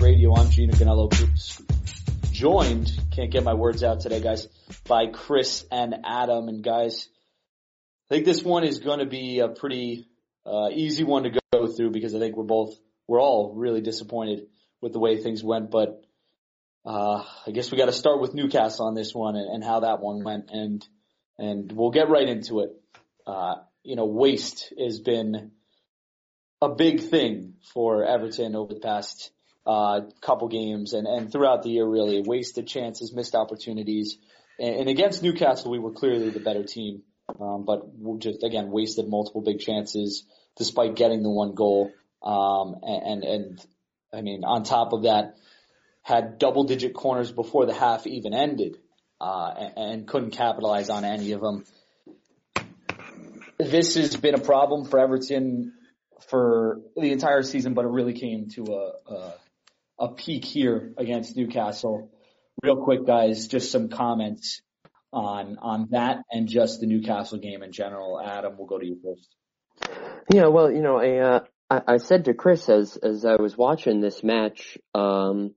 Radio. I'm Gino Ganello, joined, can't get my words out today, guys, by Chris and Adam. And guys, I think this one is going to be a pretty uh, easy one to go through because I think we're both, we're all really disappointed with the way things went. But uh, I guess we got to start with Newcastle on this one and, and, how that one went, and and we'll get right into it. Uh, you know, waste has been a big thing for Everton over the past uh, couple games and, and throughout the year really. Wasted chances, missed opportunities. And, and against Newcastle, we were clearly the better team. Um, but just, again, wasted multiple big chances despite getting the one goal. Um, and, and, and I mean, on top of that, had double digit corners before the half even ended, uh, and, and couldn't capitalize on any of them. This has been a problem for Everton for the entire season, but it really came to a, a, a peak here against Newcastle. Real quick, guys, just some comments on on that and just the Newcastle game in general. Adam, we'll go to you first. Yeah, well, you know, I uh, I, I said to Chris as as I was watching this match um,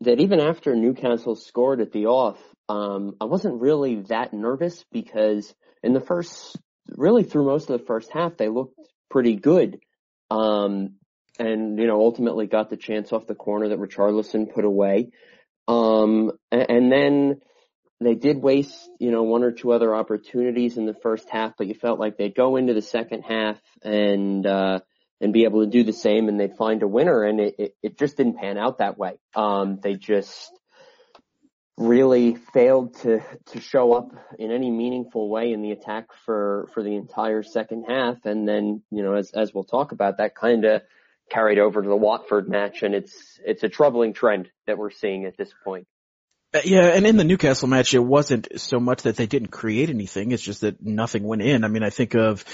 that even after Newcastle scored at the off, um, I wasn't really that nervous because in the first, really through most of the first half, they looked pretty good. Um, and, you know, ultimately got the chance off the corner that Richarlison put away. Um, and, and then they did waste, you know, one or two other opportunities in the first half, but you felt like they'd go into the second half and, uh, and be able to do the same and they'd find a winner and it, it, it just didn't pan out that way. Um, they just, really failed to to show up in any meaningful way in the attack for for the entire second half and then you know as as we'll talk about that kind of carried over to the Watford match and it's it's a troubling trend that we're seeing at this point uh, yeah, and in the Newcastle match, it wasn't so much that they didn't create anything. It's just that nothing went in. I mean, I think of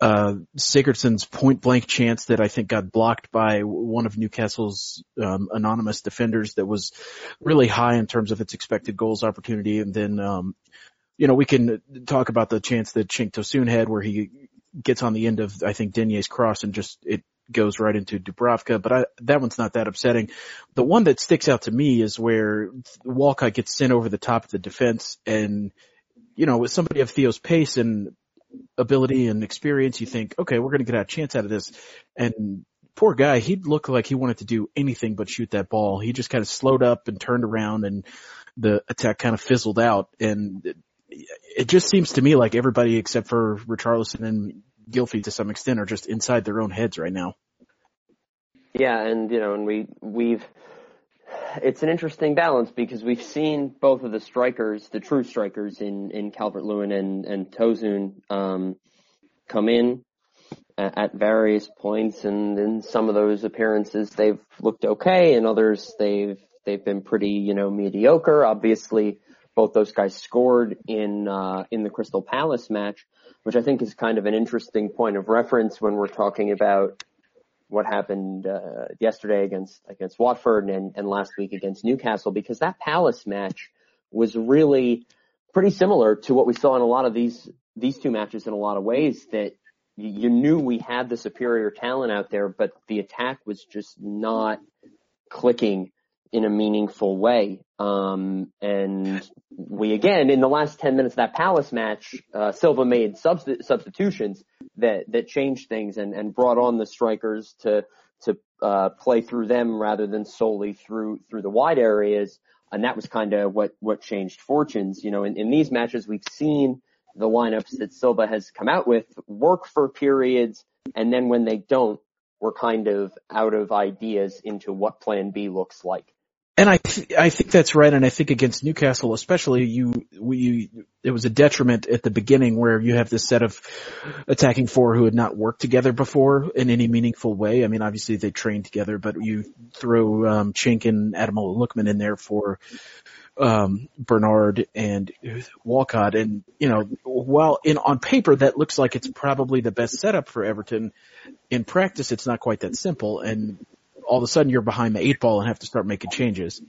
uh Sigurdsson's point blank chance that I think got blocked by one of Newcastle's um, anonymous defenders that was really high in terms of its expected goals opportunity. And then, um, you know, we can talk about the chance that Cenk Tosun had where he gets on the end of I think Digne's cross and just it goes right into Dubravka, but I, that one's not that upsetting. The one that sticks out to me is where Walcott gets sent over the top of the defense and, you know, with somebody of Theo's pace and ability and experience, you think, okay, we're going to get a chance out of this. And poor guy, he looked like he wanted to do anything but shoot that ball. He just kind of slowed up and turned around and the attack kind of fizzled out. And it, it just seems to me like everybody except for Richarlison and Gylfi to some extent are just inside their own heads right now. Yeah, and you know, and we we've it's an interesting balance because we've seen both of the strikers, the true strikers in in Calvert Lewin and and Tosun, um, come in at, at various points, and in some of those appearances they've looked okay, and others they've they've been pretty you know mediocre. Obviously, both those guys scored in uh, in the Crystal Palace match, which I think is kind of an interesting point of reference when we're talking about what happened uh, yesterday against against Watford and, and last week against Newcastle, because that Palace match was really pretty similar to what we saw in a lot of these these two matches in a lot of ways. That you knew we had the superior talent out there, but the attack was just not clicking in a meaningful way. Um, and we again, in the last 10 minutes of that Palace match, uh, Silva made subst- substitutions that, that changed things and, and brought on the strikers to, to, uh, play through them rather than solely through, through the wide areas. And that was kind of what, what changed fortunes. You know, in, in these matches, we've seen the lineups that Silva has come out with work for periods. And then when they don't, we're kind of out of ideas into what plan B looks like. And I, th- I think that's right. And I think against Newcastle, especially you, we, it was a detriment at the beginning where you have this set of attacking four who had not worked together before in any meaningful way. I mean, obviously they trained together, but you throw, um, Cenk and Ademola Lookman in there for, um, Bernard and Walcott. And, you know, while in, on paper that looks like it's probably the best setup for Everton, in practice it's not quite that simple. And all of a sudden you're behind the eight ball and have to start making changes.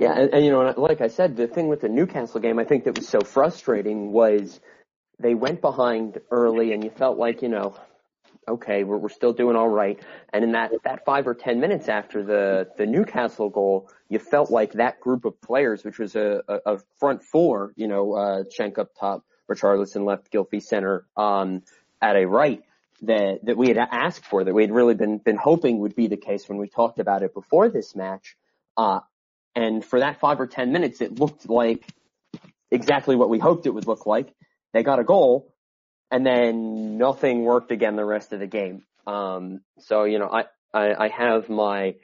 Yeah, and, and you know, like I said, the thing with the Newcastle game, I think that was so frustrating was they went behind early, and you felt like you know, okay, we're, we're still doing all right. And in that, that five or 10 minutes after the, the Newcastle goal, you felt like that group of players, which was a, a, a front four, you know, uh, Cenk up top, Richarlison left, Gylfi center, um, at a right that, that we had asked for, that we had really been, been hoping would be the case when we talked about it before this match. Uh, and for that five or 10 minutes, it looked like exactly what we hoped it would look like. They got a goal and then nothing worked again the rest of the game. Um, so, you know, I, I, I have my,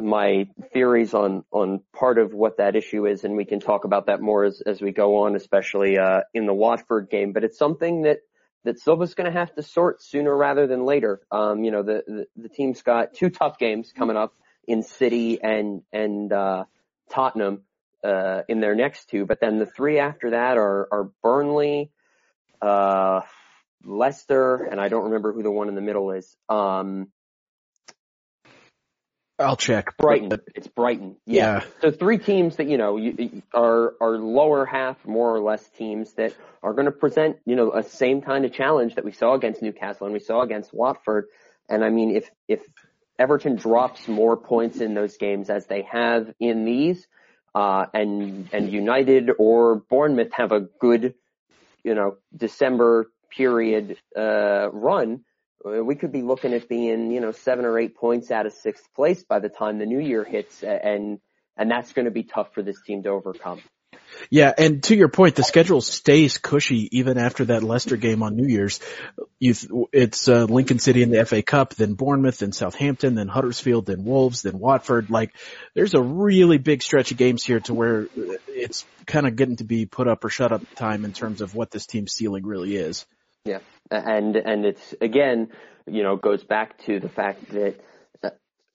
my theories on, on part of what that issue is, and we can talk about that more as, as we go on, especially, uh, in the Watford game, but it's something that, that Silva's going to have to sort sooner rather than later. Um, you know, the, the, the team's got two tough games coming up in City and, and, uh, Tottenham, uh, in their next two, but then the three after that are, are Burnley, uh, Leicester, and I don't remember who the one in the middle is. Um, I'll check. Brighton. It's Brighton. Yeah. yeah. So three teams that you know you, are are lower half, more or less teams that are going to present you know a same kind of challenge that we saw against Newcastle and we saw against Watford. And I mean, if if Everton drops more points in those games as they have in these, uh, and and United or Bournemouth have a good you know, December period, uh, run, we could be looking at being, you know, seven or eight points out of sixth place by the time the new year hits and, and that's going to be tough for this team to overcome. Yeah, and to your point, the schedule stays cushy even after that Leicester game on New Year's. You, it's uh, Lincoln City in the FA Cup, then Bournemouth, then Southampton, then Huddersfield, then Wolves, then Watford. Like, there's a really big stretch of games here to where it's kind of getting to be put up or shut up time in terms of what this team's ceiling really is. Yeah, and and it's again, you know, goes back to the fact that uh,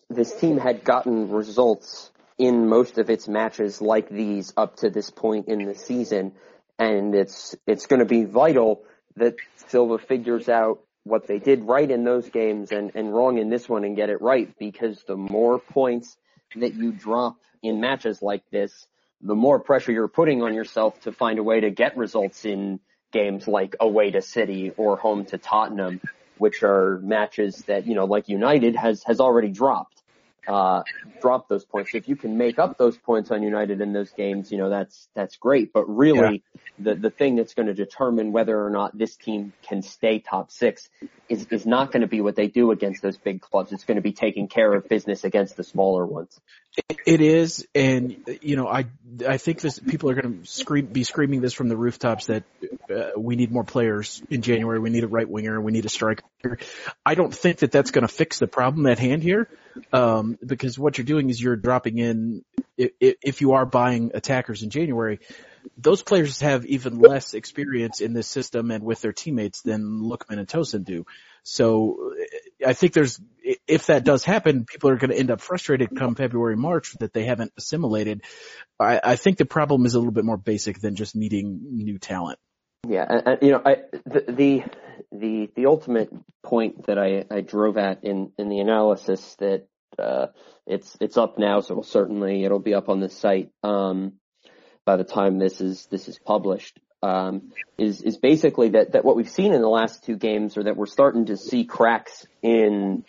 this team had gotten results in most of its matches like these up to this point in the season. And it's, it's going to be vital that Silva figures out what they did right in those games and, and wrong in this one and get it right because the more points that you drop in matches like this, the more pressure you're putting on yourself to find a way to get results in games like away to City or home to Tottenham, which are matches that, you know, like United has, has already dropped uh, drop those points. If you can make up those points on United in those games, you know, that's, that's great. But really yeah. the, the thing that's going to determine whether or not this team can stay top six is, is not going to be what they do against those big clubs. It's going to be taking care of business against the smaller ones. It is. And, you know, I, I think this, people are going to scream, be screaming this from the rooftops that uh, we need more players in January. We need a right winger. We need a striker. I don't think that that's going to fix the problem at hand here. Um, because what you're doing is you're dropping in, if, if you are buying attackers in January, those players have even less experience in this system and with their teammates than Lookman and Tosun do. So I think there's, if that does happen, people are going to end up frustrated come February, March that they haven't assimilated. I, I think the problem is a little bit more basic than just needing new talent. Yeah, and, you know, I, the, the the the ultimate point that I, I drove at in in the analysis that uh, it's it's up now, so it'll certainly it'll be up on the site um, by the time this is this is published. Um, is is basically that that what we've seen in the last two games, or that we're starting to see cracks in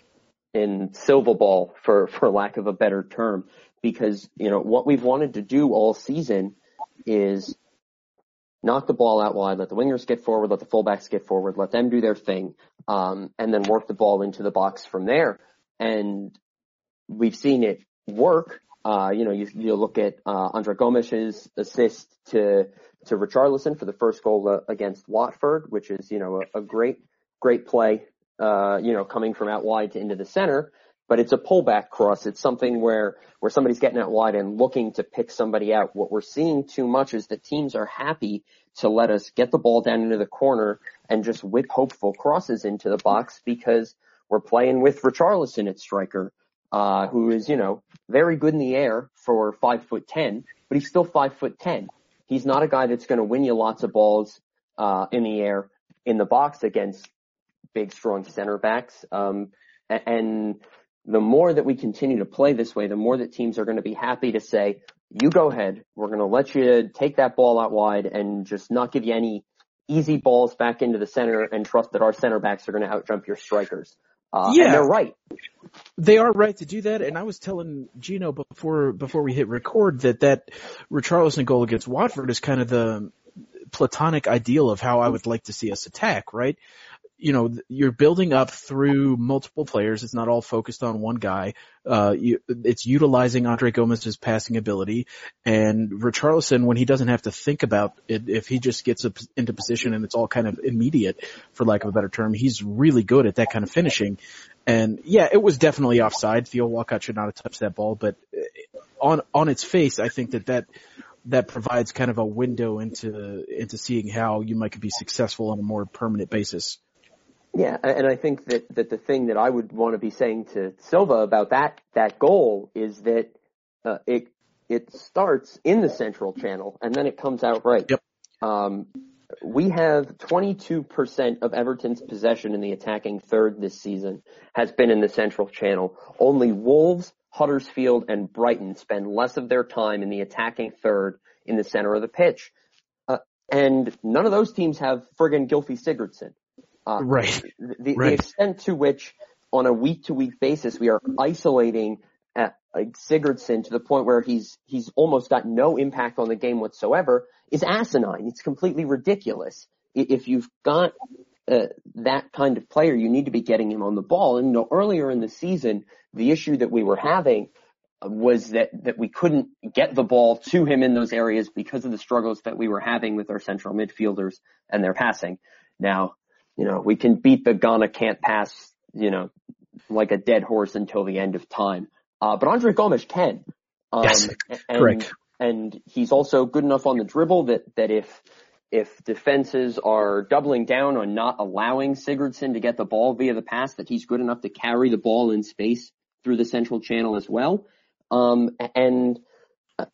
in Silva ball, for for lack of a better term, because you know what we've wanted to do all season is knock the ball out wide, let the wingers get forward, let the fullbacks get forward, let them do their thing, um, and then work the ball into the box from there. And we've seen it work. Uh, you know, you, you look at uh, Andre Gomes's assist to to Richarlison for the first goal uh, against Watford, which is you know a, a great great play. Uh, you know, coming from out wide to into the center, but it's a pullback cross. It's something where, where somebody's getting out wide and looking to pick somebody out. What we're seeing too much is that teams are happy to let us get the ball down into the corner and just whip hopeful crosses into the box because we're playing with Richarlison at striker, uh, who is, you know, very good in the air for five foot ten, but he's still five foot ten. He's not a guy that's going to win you lots of balls, uh, in the air in the box against big, strong center backs. Um, and the more that we continue to play this way, the more that teams are going to be happy to say, you go ahead. We're going to let you take that ball out wide and just not give you any, easy balls back into the center and trust that our center backs are going to outjump your strikers. Uh, Yeah. and they're right. They are right to do that, and I was telling Gino before before we hit record that that Richarlison goal against Watford is kind of the platonic ideal of how I would like to see us attack, right? You know, you're building up through multiple players. It's not all focused on one guy. Uh, you, it's utilizing Andre Gomes's passing ability and Richarlison when he doesn't have to think about it. If he just gets up into position and it's all kind of immediate, for lack of a better term, he's really good at that kind of finishing. And yeah, it was definitely offside. Theo Walcott should not have touched that ball, but uh, on on its face, I think that that that provides kind of a window into into seeing how you might be successful on a more permanent basis. Yeah, and I think that, that the thing that I would want to be saying to Silva about that that goal is that uh, it it starts in the central channel and then it comes out right. Yep. Um, we have 22% of Everton's possession in the attacking third this season has been in the central channel. Only Wolves, Huddersfield, and Brighton spend less of their time in the attacking third in the center of the pitch. Uh, and none of those teams have friggin' Gylfi Sigurdsson. Uh, Right. the, the Right. extent to which on a week to week basis we are isolating uh, Sigurdsson to the point where he's he's almost got no impact on the game whatsoever is asinine. It's completely ridiculous. If you've got uh, that kind of player, you need to be getting him on the ball. And you know, earlier in the season, the issue that we were having was that that we couldn't get the ball to him in those areas because of the struggles that we were having with our central midfielders and their passing. Now, you know, we can beat the Gana can't pass, you know, like a dead horse until the end of time. Uh, but Andre Gomes can. Um, Yes, and, correct. And he's also good enough on the dribble that, that if, if defenses are doubling down on not allowing Sigurdsson to get the ball via the pass, that he's good enough to carry the ball in space through the central channel as well. Um, and uh,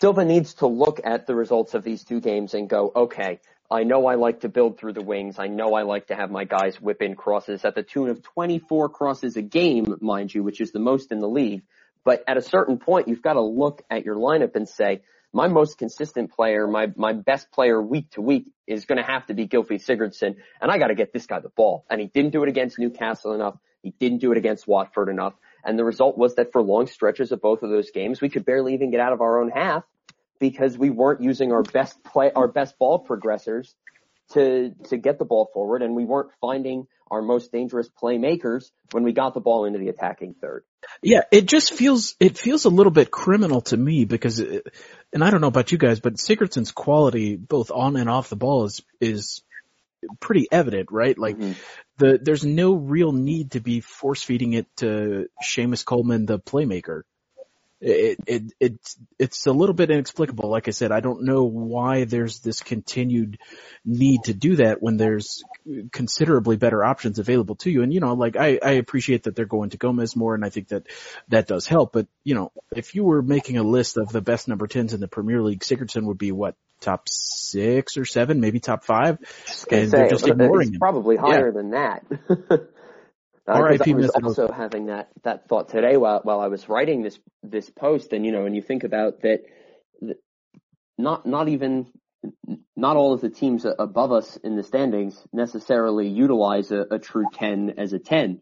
Silva needs to look at the results of these two games and go, okay, I know I like to build through the wings. I know I like to have my guys whip in crosses at the tune of 24 crosses a game, mind you, which is the most in the league. But at a certain point, you've got to look at your lineup and say, my most consistent player, my, my best player week to week is going to have to be Gylfi Sigurdsson, and I got to get this guy the ball. And he didn't do it against Newcastle enough. He didn't do it against Watford enough. And the result was that for long stretches of both of those games, we could barely even get out of our own half because we weren't using our best play, our best ball progressors to, to get the ball forward and we weren't finding our most dangerous playmakers when we got the ball into the attacking third. Yeah, it just feels it feels a little bit criminal to me because, it, and I don't know about you guys, but Sigurdsson's quality both on and off the ball is is pretty evident, right? Like Mhm. the there's no real need to be force feeding it to Seamus Coleman, the playmaker. It it it's it's a little bit inexplicable. Like I said, I don't know why there's this continued need to do that when there's considerably better options available to you. And you know, like I I appreciate that they're going to Gomes more, and I think that that does help. But you know, if you were making a list of the best number tens in the Premier League, Sigurdsson would be what top six or seven, maybe top five, and they're just it's ignoring him. probably higher than that. Uh, R.I.P. I was also having that that thought today while while I was writing this this post, and you know, and you think about that, th- not not even not all of the teams above us in the standings necessarily utilize a, a true ten as a ten.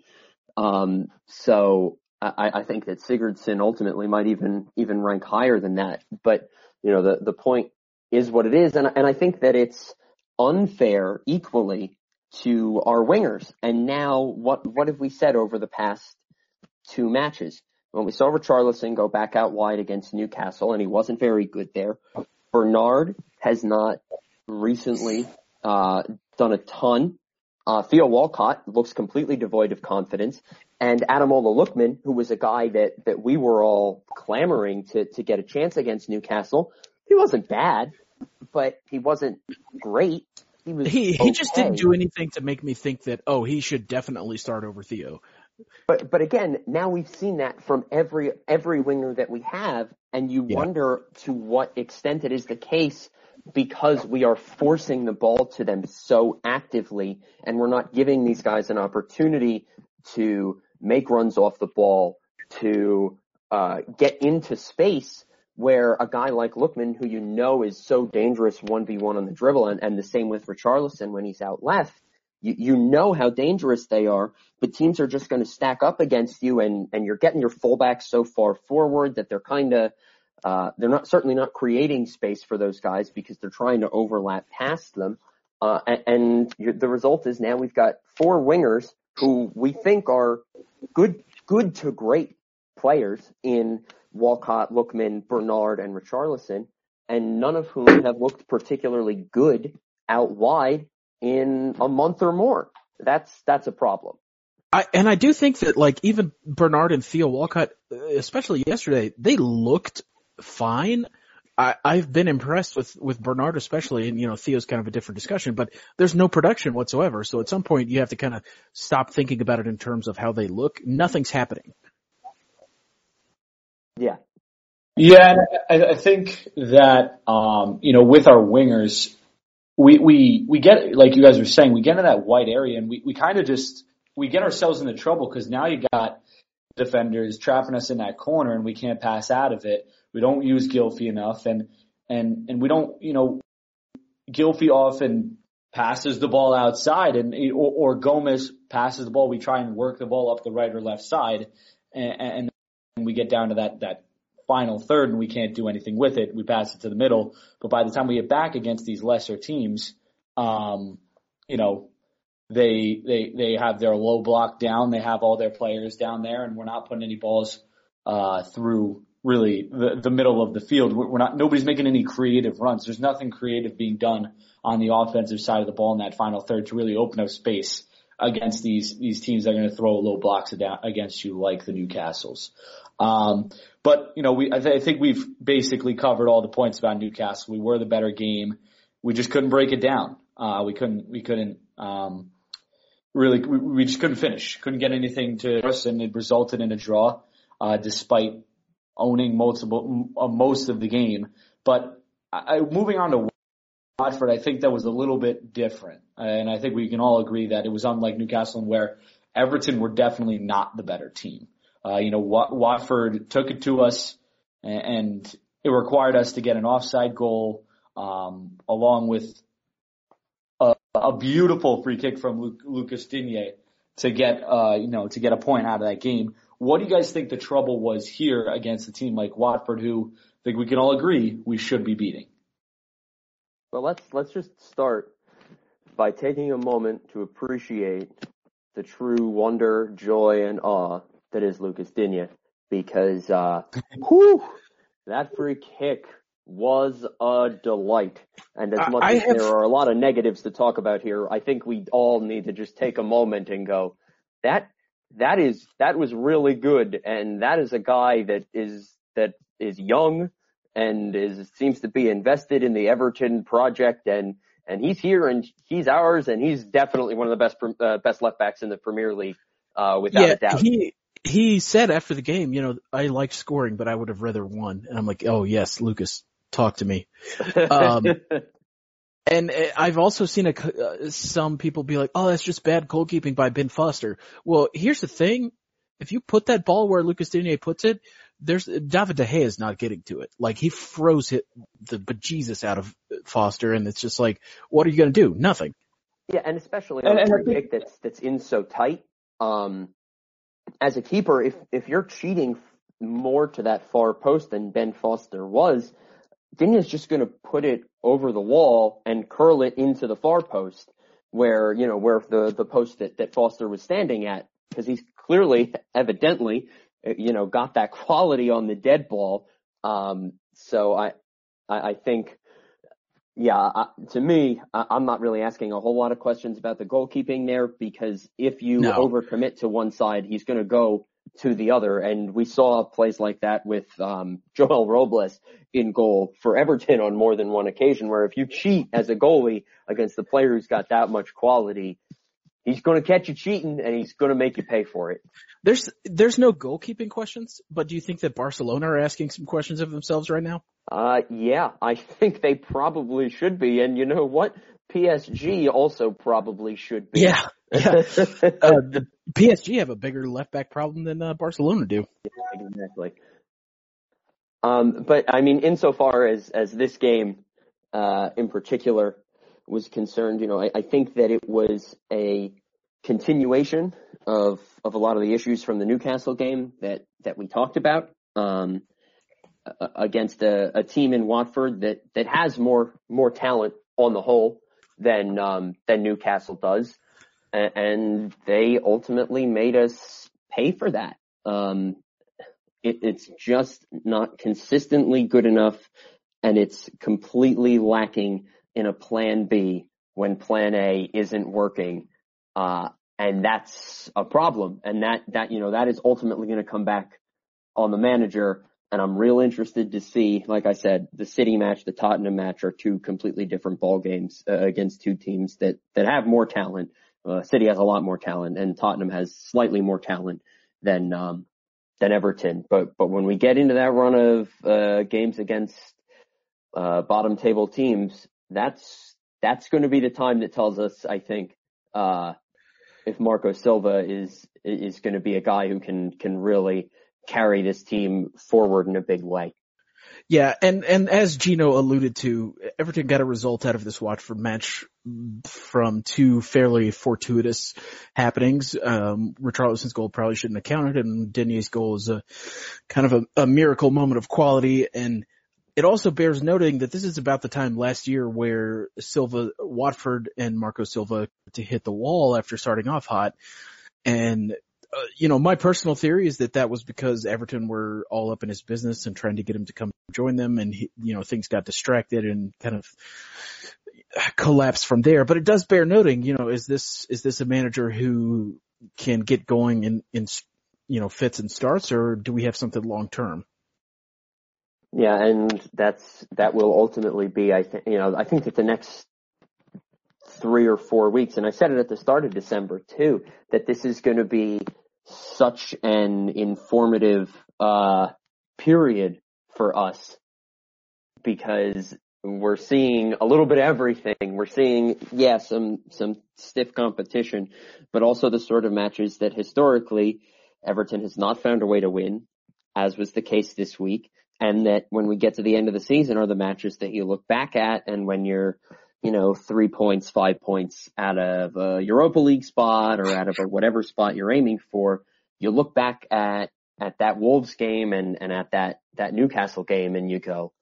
Um, so I, I think that Sigurdsson ultimately might even even rank higher than that. But you know, the the point is what it is, and and I think that it's unfair equally to our wingers. And now, what what have we said over the past two matches? When we saw Richarlison go back out wide against Newcastle, and he wasn't very good there. Bernard has not recently uh, done a ton. Uh, Theo Walcott looks completely devoid of confidence. And Ademola Lookman, who was a guy that, that we were all clamoring to, to get a chance against Newcastle, he wasn't bad, but he wasn't great. He was He he just didn't do anything to make me think that oh he should definitely start over Theo. But but again, now we've seen that from every every winger that we have, and you Yeah. wonder to what extent it is the case because we are forcing the ball to them so actively, and we're not giving these guys an opportunity to make runs off the ball, to uh, get into space where a guy like Lookman, who you know is so dangerous 1v1 on the dribble, and, and the same with Richarlison when he's out left, you, you know how dangerous they are, but teams are just going to stack up against you and, and you're getting your fullbacks so far forward that they're kind of, uh, they're not, certainly not creating space for those guys because they're trying to overlap past them. Uh, and, and the result is now we've got four wingers who we think are good, good to great players in Walcott, Lookman, Bernard, and Richarlison, and none of whom have looked particularly good out wide in a month or more. That's that's a problem. I, and I do think that like even Bernard and Theo Walcott, especially yesterday, they looked fine. I, I've been impressed with, with Bernard especially, and you know, Theo's kind of a different discussion, but there's no production whatsoever. So at some point you have to kind of stop thinking about it in terms of how they look. Nothing's happening. Yeah. Yeah, I, I think that, um, you know, with our wingers, we, we, we get, like you guys were saying, we get in that white area and we, we kind of just, we get ourselves into trouble because now you got defenders trapping us in that corner and we can't pass out of it. We don't use Gylfi enough and, and, and we don't, you know, Gylfi often passes the ball outside and, or, or Gomes passes the ball. We try and work the ball up the right or left side and, and we get down to that, that final third and we can't do anything with it. We pass it to the middle. But by the time we get back against these lesser teams, um, you know, they, they, they have their low block down. They have all their players down there and we're not putting any balls, uh, through really the, the middle of the field. We're not, nobody's making any creative runs. There's nothing creative being done on the offensive side of the ball in that final third to really open up space against these, these teams that are going to throw low blocks down against you like the Newcastles. Um, but you know, we I, th- I think we've basically covered all the points about Newcastle. We were the better game. We just couldn't break it down. Uh, we couldn't we couldn't um, really we, we just couldn't finish. Couldn't get anything to us, and it resulted in a draw, uh, despite owning multiple uh, most of the game. But I, moving on to Watford, I think that was a little bit different, and I think we can all agree that it was unlike Newcastle, where Everton were definitely not the better team. Uh, you know, Wat- Watford took it to us and it required us to get an offside goal, um, along with a, a, beautiful free kick from Lucas Digne to get, uh, you know, to get a point out of that game. What do you guys think the trouble was here against a team like Watford, who I think we can all agree we should be beating? Well, let's let's just start by taking a moment to appreciate the true wonder, joy, and awe that is Lucas Digne because uh, whew, that free kick was a delight. And as much as have... there are a lot of negatives to talk about here, I think we all need to just take a moment and go, that that is that was really good, and that is a guy that is that is young and is seems to be invested in the Everton project and and he's here and he's ours and he's definitely one of the best uh, best left backs in the Premier League uh, without yeah, a doubt. He he said after the game, you know, I like scoring, but I would have rather won. And I'm like, oh yes, Lucas, talk to me. Um, and uh, I've also seen a, uh, some people be like, oh, that's just bad goalkeeping by Ben Foster. Well, here's the thing. If you put that ball where Lucas Digne puts it, there's, David De Gea is not getting to it. Like he froze hit the bejesus out of Foster and it's just like, what are you going to do? Nothing. Yeah, and especially on a free kick that's, that's in so tight. Um, as a keeper, if if you're cheating more to that far post than Ben Foster was, Digne's just going to put it over the wall and curl it into the far post where, you know, where the, the post that, that Foster was standing at because he's clearly, evidently, you know, got that quality on the dead ball. Um, so I, I, I think yeah, uh, to me, I'm not really asking a whole lot of questions about the goalkeeping there because if you no. overcommit to one side, he's going to go to the other. And we saw plays like that with um, Joel Robles in goal for Everton on more than one occasion, where if you cheat as a goalie against the player who's got that much quality, he's going to catch you cheating and he's going to make you pay for it. There's there's no goalkeeping questions, but do you think that Barcelona are asking some questions of themselves right now? Uh, yeah, I think they probably should be, and you know what? PSG also probably should be. Yeah, yeah. uh, the PSG have a bigger left back problem than uh, Barcelona do. Yeah, exactly. Um, but I mean, insofar as as this game uh, in particular was concerned, you know, I, I think that it was a continuation of of a lot of the issues from the Newcastle game that that we talked about um, against a, a, team in Watford that that has more more talent on the whole than um, than Newcastle does, and, they ultimately made us pay for that. Um, it, it's just not consistently good enough and it's completely lacking in a plan B when plan A isn't working. Uh, and that's a problem. And that, that, you know, that is ultimately going to come back on the manager. And I'm real interested to see, like I said, the City match, the Tottenham match are two completely different ball games uh, against two teams that, that have more talent. Uh, City has a lot more talent and Tottenham has slightly more talent than, um, than Everton. But but when we get into that run of uh, games against uh, bottom table teams, that's that's going to be the time that tells us, I think, uh, if Marco Silva is is going to be a guy who can can really carry this team forward in a big way. Yeah, and and as Gino alluded to, Everton got a result out of this Watford match from two fairly fortuitous happenings. Um, Richarlison's goal probably shouldn't have counted, and Digne's goal is a kind of a, a miracle moment of quality. And it also bears noting that this is about the time last year where Silva, Watford, and Marco Silva to hit the wall after starting off hot. And uh, you know, my personal theory is that that was because Everton were all up in his business and trying to get him to come join them and he, you know, things got distracted and kind of collapsed from there. But it does bear noting, you know, is this, is this a manager who can get going in, in, you know, fits and starts or do we have something long term? Yeah, and that's that will ultimately be I think you know I think that the next three or four weeks, and I said it at the start of December too, that this is going to be such an informative uh, period for us because we're seeing a little bit of everything. We're seeing, yeah, some some stiff competition, but also the sort of matches that historically Everton has not found a way to win, as was the case this week, and that when we get to the end of the season are the matches that you look back at, and when you're you know, three points, five points out of a Europa League spot or out of a whatever spot you're aiming for, you look back at, at that Wolves game and, and at that, that Newcastle game and you go,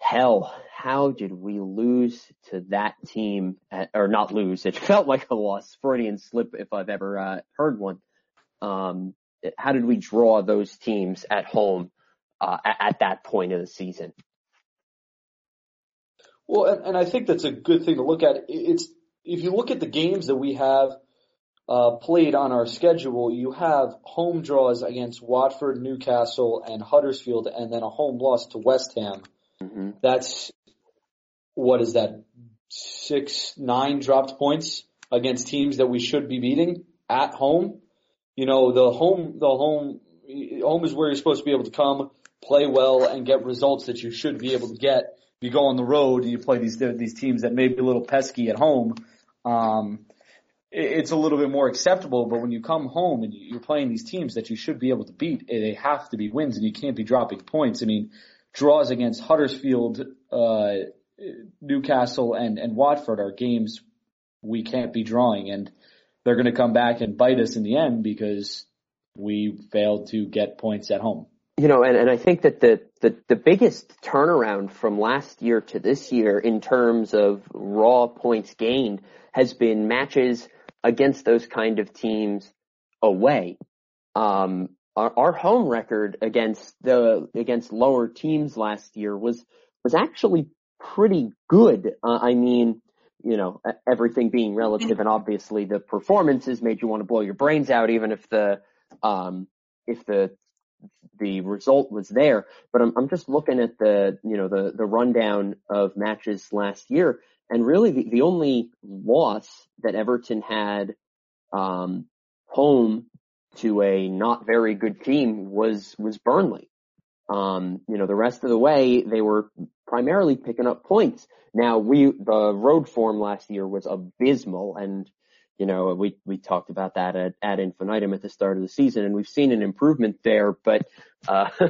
hell, how did we lose to that team at, or not lose? It felt like a loss, Freudian slip if I've ever uh, heard one. Um, how did we draw those teams at home uh, at, at that point of the season? Well, and, and I think that's a good thing to look at. It's if you look at the games that we have uh, played on our schedule, you have home draws against Watford, Newcastle, and Huddersfield, and then a home loss to West Ham. Mm-hmm. That's what is that? Six, nine dropped points against teams that we should be beating at home. You know, the home, the home, home is where you're supposed to be able to come, play well, and get results that you should be able to get you go on the road and you play these these teams that may be a little pesky at home, um, it's a little bit more acceptable. But when you come home and you're playing these teams that you should be able to beat, they have to be wins, and you can't be dropping points. I mean, draws against Huddersfield, uh, Newcastle, and and Watford are games we can't be drawing, and they're going to come back and bite us in the end because we failed to get points at home. You know, and, and I think that the, the, the biggest turnaround from last year to this year in terms of raw points gained has been matches against those kind of teams away. Um, our, our home record against the against lower teams last year was was actually pretty good. Uh, I mean, you know, everything being relative, and obviously the performances made you want to blow your brains out, even if the um, if the the result was there. But I'm, I'm just looking at the, you know, the, the rundown of matches last year. And really the, the only loss that Everton had, um, home to a not very good team was, was Burnley. Um, you know, the rest of the way they were primarily picking up points. Now we, the road form last year was abysmal and you know, we, we talked about that at, at infinitum at the start of the season and we've seen an improvement there, but, uh,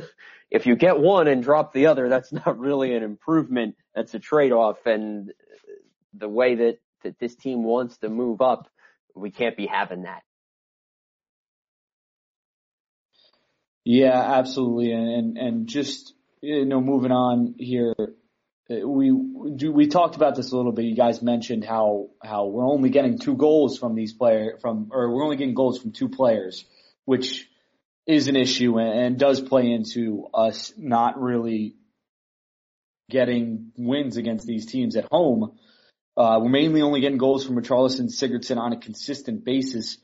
if you get one and drop the other, that's not really an improvement. That's a trade-off. And the way that, that this team wants to move up, we can't be having that. Yeah, absolutely. And, and, and just, you know, moving on here, we do, we talked about this a little bit. You guys mentioned how, how we're only getting two goals from these player from, or we're only getting goals from two players, which is an issue and, and does play into us not really getting wins against these teams at home. Uh, we're mainly only getting goals from Richarlison Sigurdsson on a consistent basis.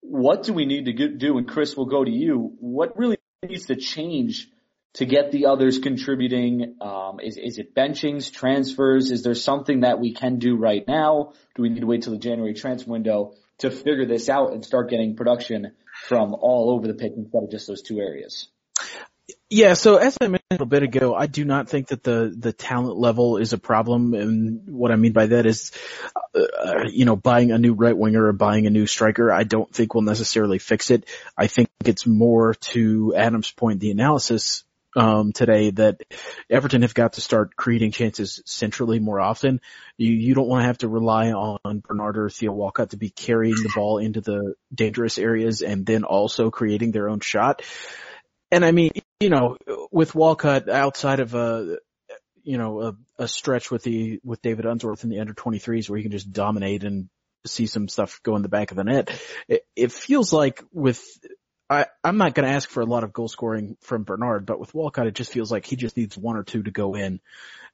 What do we need to do? And Chris, we'll go to you. What really needs to change to get the others contributing? Um, is, is it benchings, transfers? Is there something that we can do right now? Do we need to wait till the January transfer window to figure this out and start getting production from all over the pitch instead of just those two areas? Yeah, so as I mentioned a bit ago, I do not think that the the talent level is a problem, and what I mean by that is, uh, you know, buying a new right winger or buying a new striker, I don't think will necessarily fix it. I think it's more to Adam's point, the analysis um, today that Everton have got to start creating chances centrally more often. You, you don't want to have to rely on Bernard or Theo Walcott to be carrying the ball into the dangerous areas and then also creating their own shot. And I mean, you know, with Walcott outside of a, you know, a, a stretch with the, with David Unsworth in the under 23s where he can just dominate and see some stuff go in the back of the net. It, it feels like with I, I'm not going to ask for a lot of goal scoring from Bernard, but with Walcott, it just feels like he just needs one or two to go in,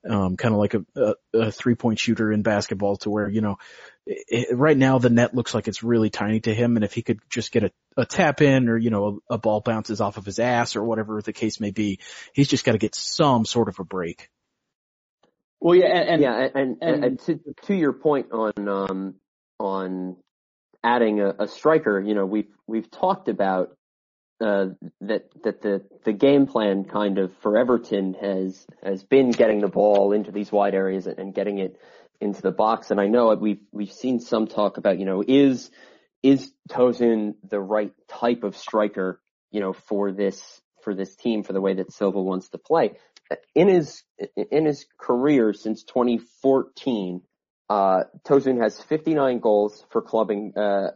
um, kind of like a, a, a three point shooter in basketball to where, you know, it, right now the net looks like it's really tiny to him. And if he could just get a, a tap in or, you know, a, a ball bounces off of his ass or whatever the case may be, he's just got to get some sort of a break. Well, yeah, and, and yeah, and, and, and to, to your point on, um, on adding a, a striker, you know, we've, we've talked about uh, that that the the game plan kind of for Everton has has been getting the ball into these wide areas and getting it into the box. And I know we've we've seen some talk about you know is is Tosun the right type of striker you know for this for this team for the way that Silva wants to play. In his in his career since 2014, uh, Tosun has 59 goals for clubbing, uh,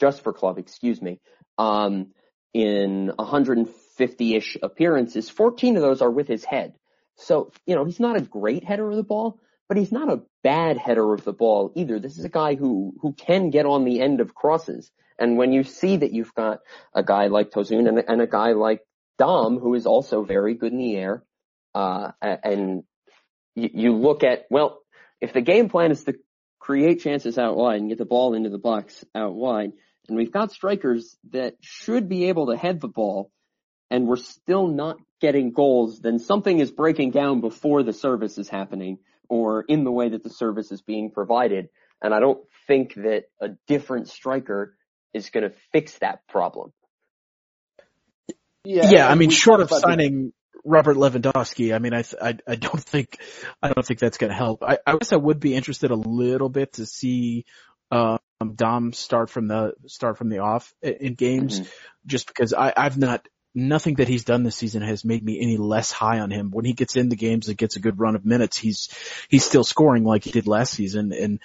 just for club, excuse me. Um, in 150-ish appearances, 14 of those are with his head. So, you know, he's not a great header of the ball, but he's not a bad header of the ball either. This is a guy who, who can get on the end of crosses. And when you see that you've got a guy like Tosun and, and a guy like Dom, who is also very good in the air, uh, and you, you look at, well, if the game plan is to create chances out wide and get the ball into the box out wide, and we've got strikers that should be able to head the ball and we're still not getting goals, then something is breaking down before the service is happening or in the way that the service is being provided. And I don't think that a different striker is going to fix that problem. Yeah, yeah I mean, short of signing the... Robert Lewandowski, I mean, I, I, I don't think, I don't think that's going to help. I, I guess I would be interested a little bit to see uh, um, Dom start from the start from the off in games, mm-hmm. just because I, I've not nothing that he's done this season has made me any less high on him. When he gets into games and gets a good run of minutes, he's he's still scoring like he did last season. And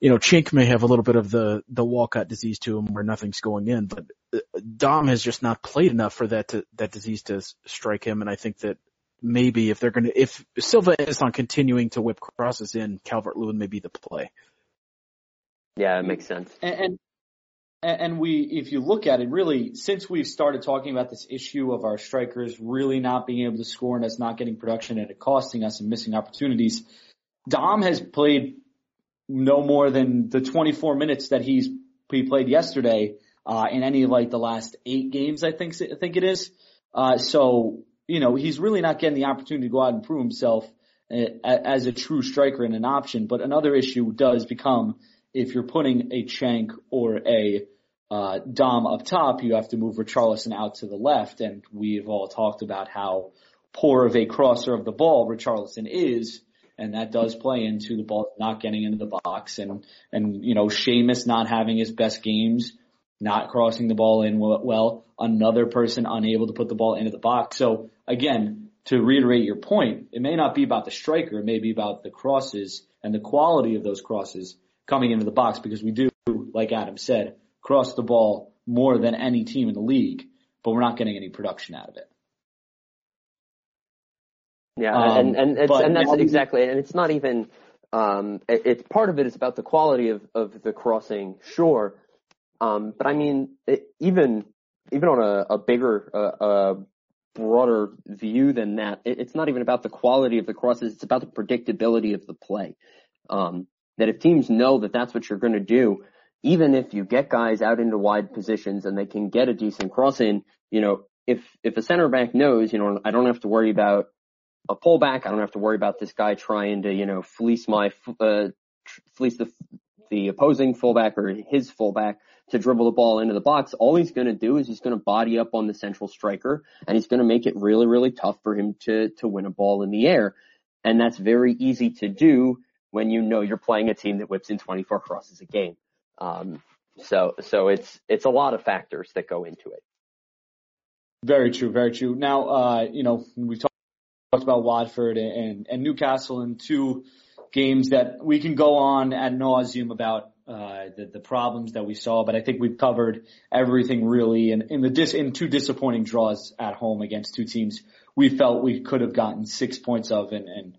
you know, Cenk may have a little bit of the the Walcott disease to him where nothing's going in, but uh, Dom has just not played enough for that to that disease to strike him. And I think that maybe if they're going to if Silva is on continuing to whip crosses in, Calvert Lewin may be the play. Yeah, it makes sense. And, and and we, if you look at it, really, since we've started talking about this issue of our strikers really not being able to score and us not getting production and it costing us and missing opportunities, Dom has played no more than the 24 minutes that he's he played yesterday uh, in any of like the last eight games. I think I think it is. Uh, so you know he's really not getting the opportunity to go out and prove himself uh, as a true striker and an option. But another issue does become if you're putting a Cenk or a uh, Dom up top, you have to move Richarlison out to the left, and we've all talked about how poor of a crosser of the ball Richarlison is, and that does play into the ball not getting into the box, and and you know Seamus not having his best games not crossing the ball in well, another person unable to put the ball into the box. So again, to reiterate your point, it may not be about the striker, it may be about the crosses and the quality of those crosses coming into the box because we do, like Adam said, cross the ball more than any team in the league, but we're not getting any production out of it. Yeah, um, and and it's, and that's exactly, and it's not even. Um, it, it's part of it is about the quality of of the crossing, sure, um, but I mean, it, even even on a, a bigger, uh, uh, broader view than that, it, it's not even about the quality of the crosses. It's about the predictability of the play. Um, that if teams know that that's what you're going to do, even if you get guys out into wide positions and they can get a decent cross in, you know, if if a center back knows, you know, I don't have to worry about a pullback. I don't have to worry about this guy trying to, you know, fleece my, uh, fleece the the opposing fullback or his fullback to dribble the ball into the box, all he's going to do is he's going to body up on the central striker and he's going to make it really, really tough for him to, to win a ball in the air. And that's very easy to do when you know you're playing a team that whips in 24 crosses a game. Um, so, so it's, it's a lot of factors that go into it. Very true. Very true. Now, uh, you know, we talked about Watford and, and Newcastle and two games that we can go on ad nauseum about uh, the, the problems that we saw, but I think we've covered everything really in, in the dis, in two disappointing draws at home against two teams we felt we could have gotten six points of and, and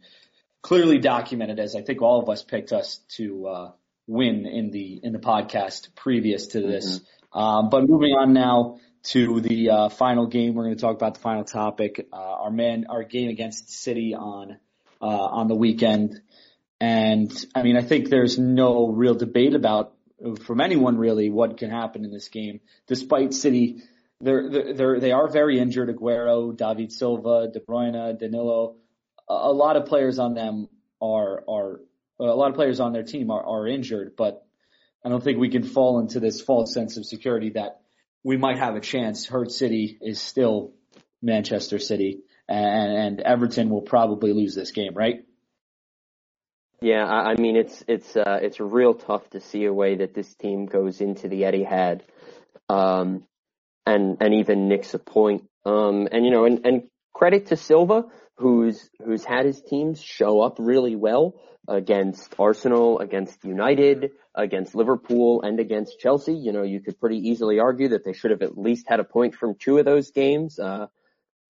clearly documented as I think all of us picked us to, uh, win in the, in the podcast previous to this. Mm-hmm. Um, but moving on now to the, uh, final game, we're going to talk about the final topic, uh, our man, our game against City on, uh, on the weekend. And I mean, I think there's no real debate about from anyone really what can happen in this game, despite City. They're, they're, they are very injured. Aguero, David Silva, De Bruyne, Danilo, a, lot of players on them are, are, a lot of players on their team are, are injured, but I don't think we can fall into this false sense of security that we might have a chance. Hurt City is still Manchester City and, and Everton will probably lose this game, right? Yeah, I, I mean it's it's uh, it's real tough to see a way that this team goes into the Etihad, um, and and even nicks a point. Um, and you know, and, and credit to Silva, who's who's had his teams show up really well against Arsenal, against United, against Liverpool, and against Chelsea. You know, you could pretty easily argue that they should have at least had a point from two of those games. Uh,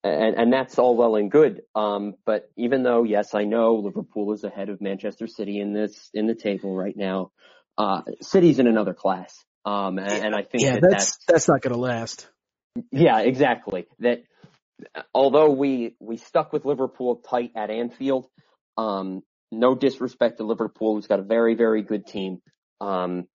and, and that's all well and good. Um, but even though, yes, I know Liverpool is ahead of Manchester City in this, in the table right now, uh, City's in another class. Um, and, and I think yeah, that that's, that's, that's not going to last. Yeah, exactly. That although we, we stuck with Liverpool tight at Anfield, um, no disrespect to Liverpool, who's got a very, very good team. Um,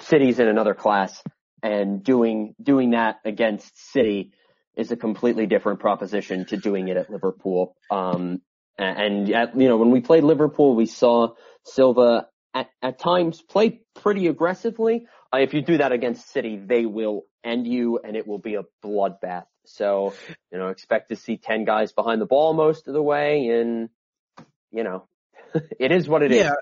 City's in another class and doing, doing that against City, is a completely different proposition to doing it at Liverpool. Um, and at, you know, when we played Liverpool, we saw Silva at, at times play pretty aggressively. Uh, if you do that against City, they will end you and it will be a bloodbath. So, you know, expect to see 10 guys behind the ball most of the way and, you know, it is what it yeah. is.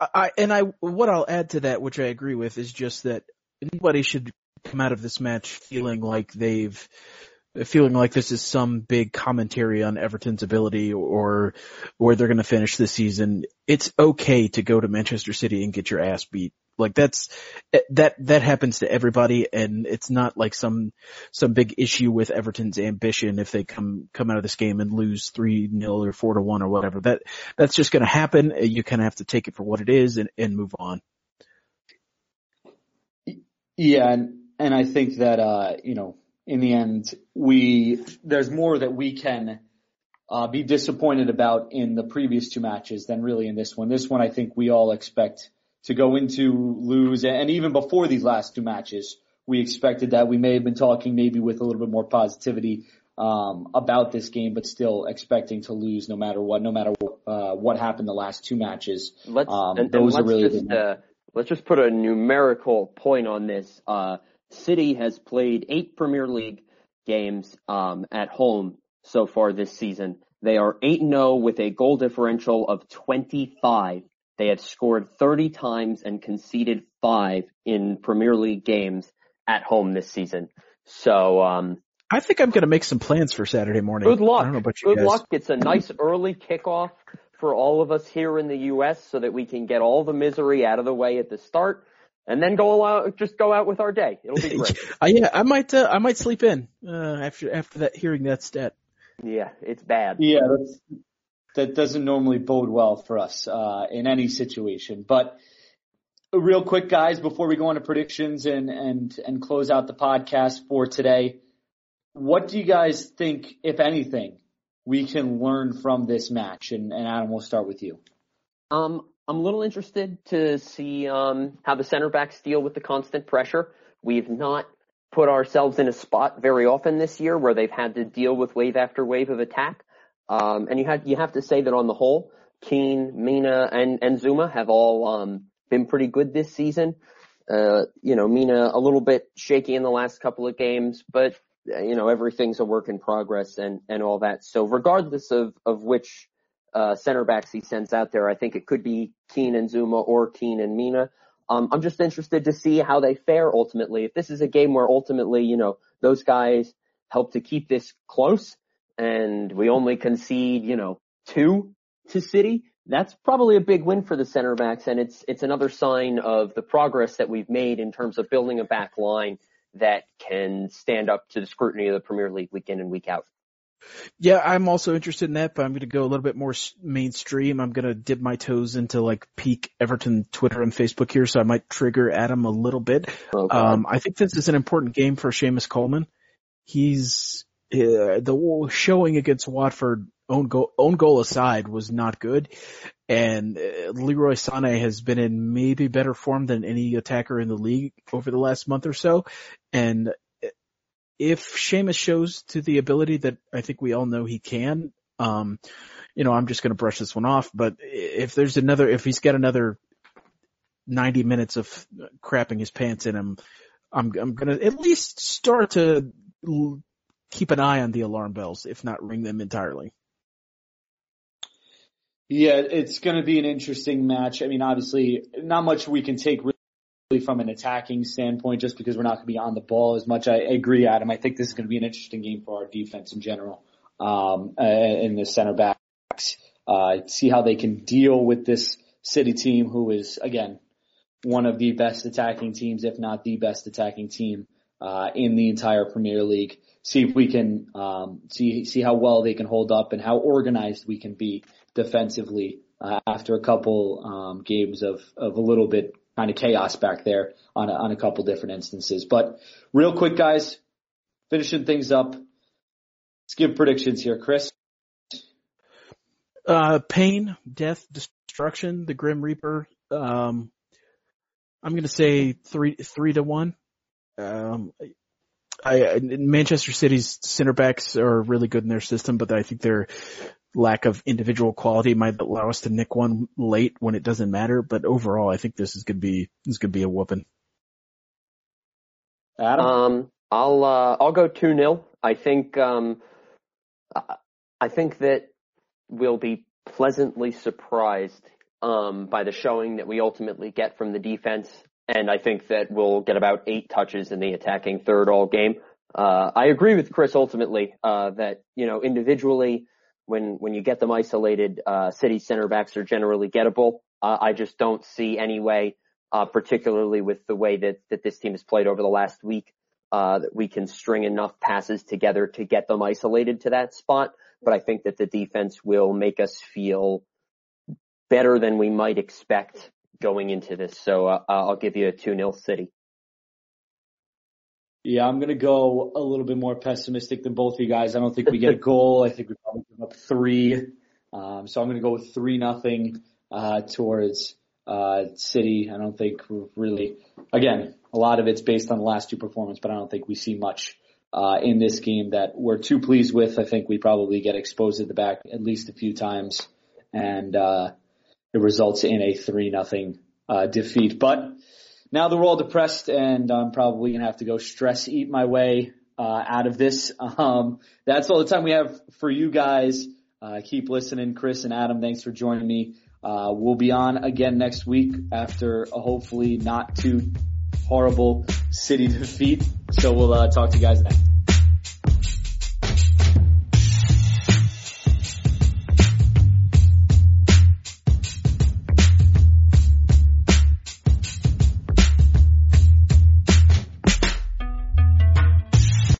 I, and I, what I'll add to that, which I agree with, is just that nobody should come out of this match feeling like they've feeling like this is some big commentary on Everton's ability or where they're going to finish this season. It's okay to go to Manchester City and get your ass beat. Like that's that that happens to everybody, and it's not like some some big issue with Everton's ambition if they come come out of this game and lose three 0 or four to one or whatever. That that's just going to happen. You kind of have to take it for what it is and, and move on. Yeah, and and I think that uh, you know in the end, we there's more that we can uh, be disappointed about in the previous two matches than really in this one. This one, I think we all expect to go into lose, and even before these last two matches, we expected that. We may have been talking maybe with a little bit more positivity um, about this game, but still expecting to lose no matter what, no matter what, uh, what happened the last two matches. Let's um, and, those and let's are really just, uh, let's just put a numerical point on this. Uh, City has played eight Premier League games um, at home so far this season. They are 8-0 with a goal differential of 25. They have scored 30 times and conceded five in Premier League games. at home this season. So, um, I think I'm going to make some plans for Saturday morning. Good luck. I don't know about you good guys. luck. It's a nice early kickoff for all of us here in the U.S. so that we can get all the misery out of the way at the start and then go out, just go out with our day. It'll be great. uh, yeah, I might, uh, I might sleep in, uh, after, after that, hearing that stat. yeah, it's bad. Yeah, that's, that doesn't normally bode well for us uh, in any situation. But real quick, guys, before we go into predictions and and and close out the podcast for today, what do you guys think, if anything, we can learn from this match? And, and Adam, we'll start with you. Um, I'm a little interested to see um, how the center backs deal with the constant pressure. We've not put ourselves in a spot very often this year where they've had to deal with wave after wave of attack. Um, and you have you have to say that on the whole, Keane, Mina, and and Zouma have all um, been pretty good this season. Uh, you know, Mina a little bit shaky in the last couple of games, but uh, you know everything's a work in progress and and all that. So regardless of of which uh, center backs he sends out there, I think it could be Keane and Zouma or Keane and Mina. Um, I'm just interested to see how they fare ultimately. If this is a game where ultimately, you know, those guys help to keep this close and we only concede, you know, two to City, that's probably a big win for the center backs and it's it's another sign of the progress that we've made in terms of building a back line that can stand up to the scrutiny of the Premier League week in and week out. Yeah, I'm also interested in that, but I'm going to go a little bit more mainstream. I'm going to dip my toes into like peak Everton Twitter and Facebook here, so I might trigger Adam a little bit. Oh, um, I think this is an important game for Seamus Coleman. He's uh, the showing against Watford, own goal, own goal aside, was not good. And uh, Leroy Sané has been in maybe better form than any attacker in the league over the last month or so. And if Seamus shows to the ability that I think we all know he can, um, you know, I'm just going to brush this one off. But if there's another, if he's got another 90 minutes of crapping his pants in him, I'm, I'm going to at least start to keep an eye on the alarm bells, if not ring them entirely. Yeah, it's going to be an interesting match. I mean, obviously, not much we can take from an attacking standpoint, just because we're not going to be on the ball as much. I agree, Adam. I think this is going to be an interesting game for our defense in general, um, and the center backs. Uh, see how they can deal with this City team, who is again one of the best attacking teams, if not the best attacking team uh, in the entire Premier League. See if we can um, see see how well they can hold up and how organized we can be defensively uh, after a couple um, games of of a little bit kind of chaos back there on a, on a couple different instances. But real quick, guys, finishing things up. Let's give predictions here, Chris. Uh, pain, death, destruction, the Grim Reaper. Um, I'm gonna say three three to one. Um, I, Manchester City's center backs are really good in their system, but I think their lack of individual quality might allow us to nick one late when it doesn't matter. But overall, I think this is gonna be this is gonna be a whooping. Adam, Um, I'll uh, I'll go two 0 I think um, I- I think that we'll be pleasantly surprised um, by the showing that we ultimately get from the defense, and I think that we'll get about eight touches in the attacking third all game. Uh, I agree with Chris ultimately uh, that you know individually when when you get them isolated, uh, City center backs are generally gettable. Uh, I just don't see any way, uh, particularly with the way that that this team has played over the last week, uh, that we can string enough passes together to get them isolated to that spot. But I think that the defense will make us feel better than we might expect going into this. So uh, I'll give you a 2-0 City. Yeah, I'm gonna go a little bit more pessimistic than both of you guys. I don't think we get a goal. I think we probably give up three. Um, so I'm gonna go with three nothing uh, towards uh, City. I don't think we're really, again, a lot of it's based on the last two performances, but I don't think we see much uh, in this game that we're too pleased with. I think we probably get exposed at the back at least a few times, and uh, it results in a three nothing uh, defeat. But now that we're all depressed, and I'm probably gonna have to go stress eat my way uh, out of this. Um, that's all the time we have for you guys. Uh, keep listening, Chris and Adam. Thanks for joining me. Uh, we'll be on again next week after a hopefully not too horrible city defeat. So we'll uh, talk to you guys then.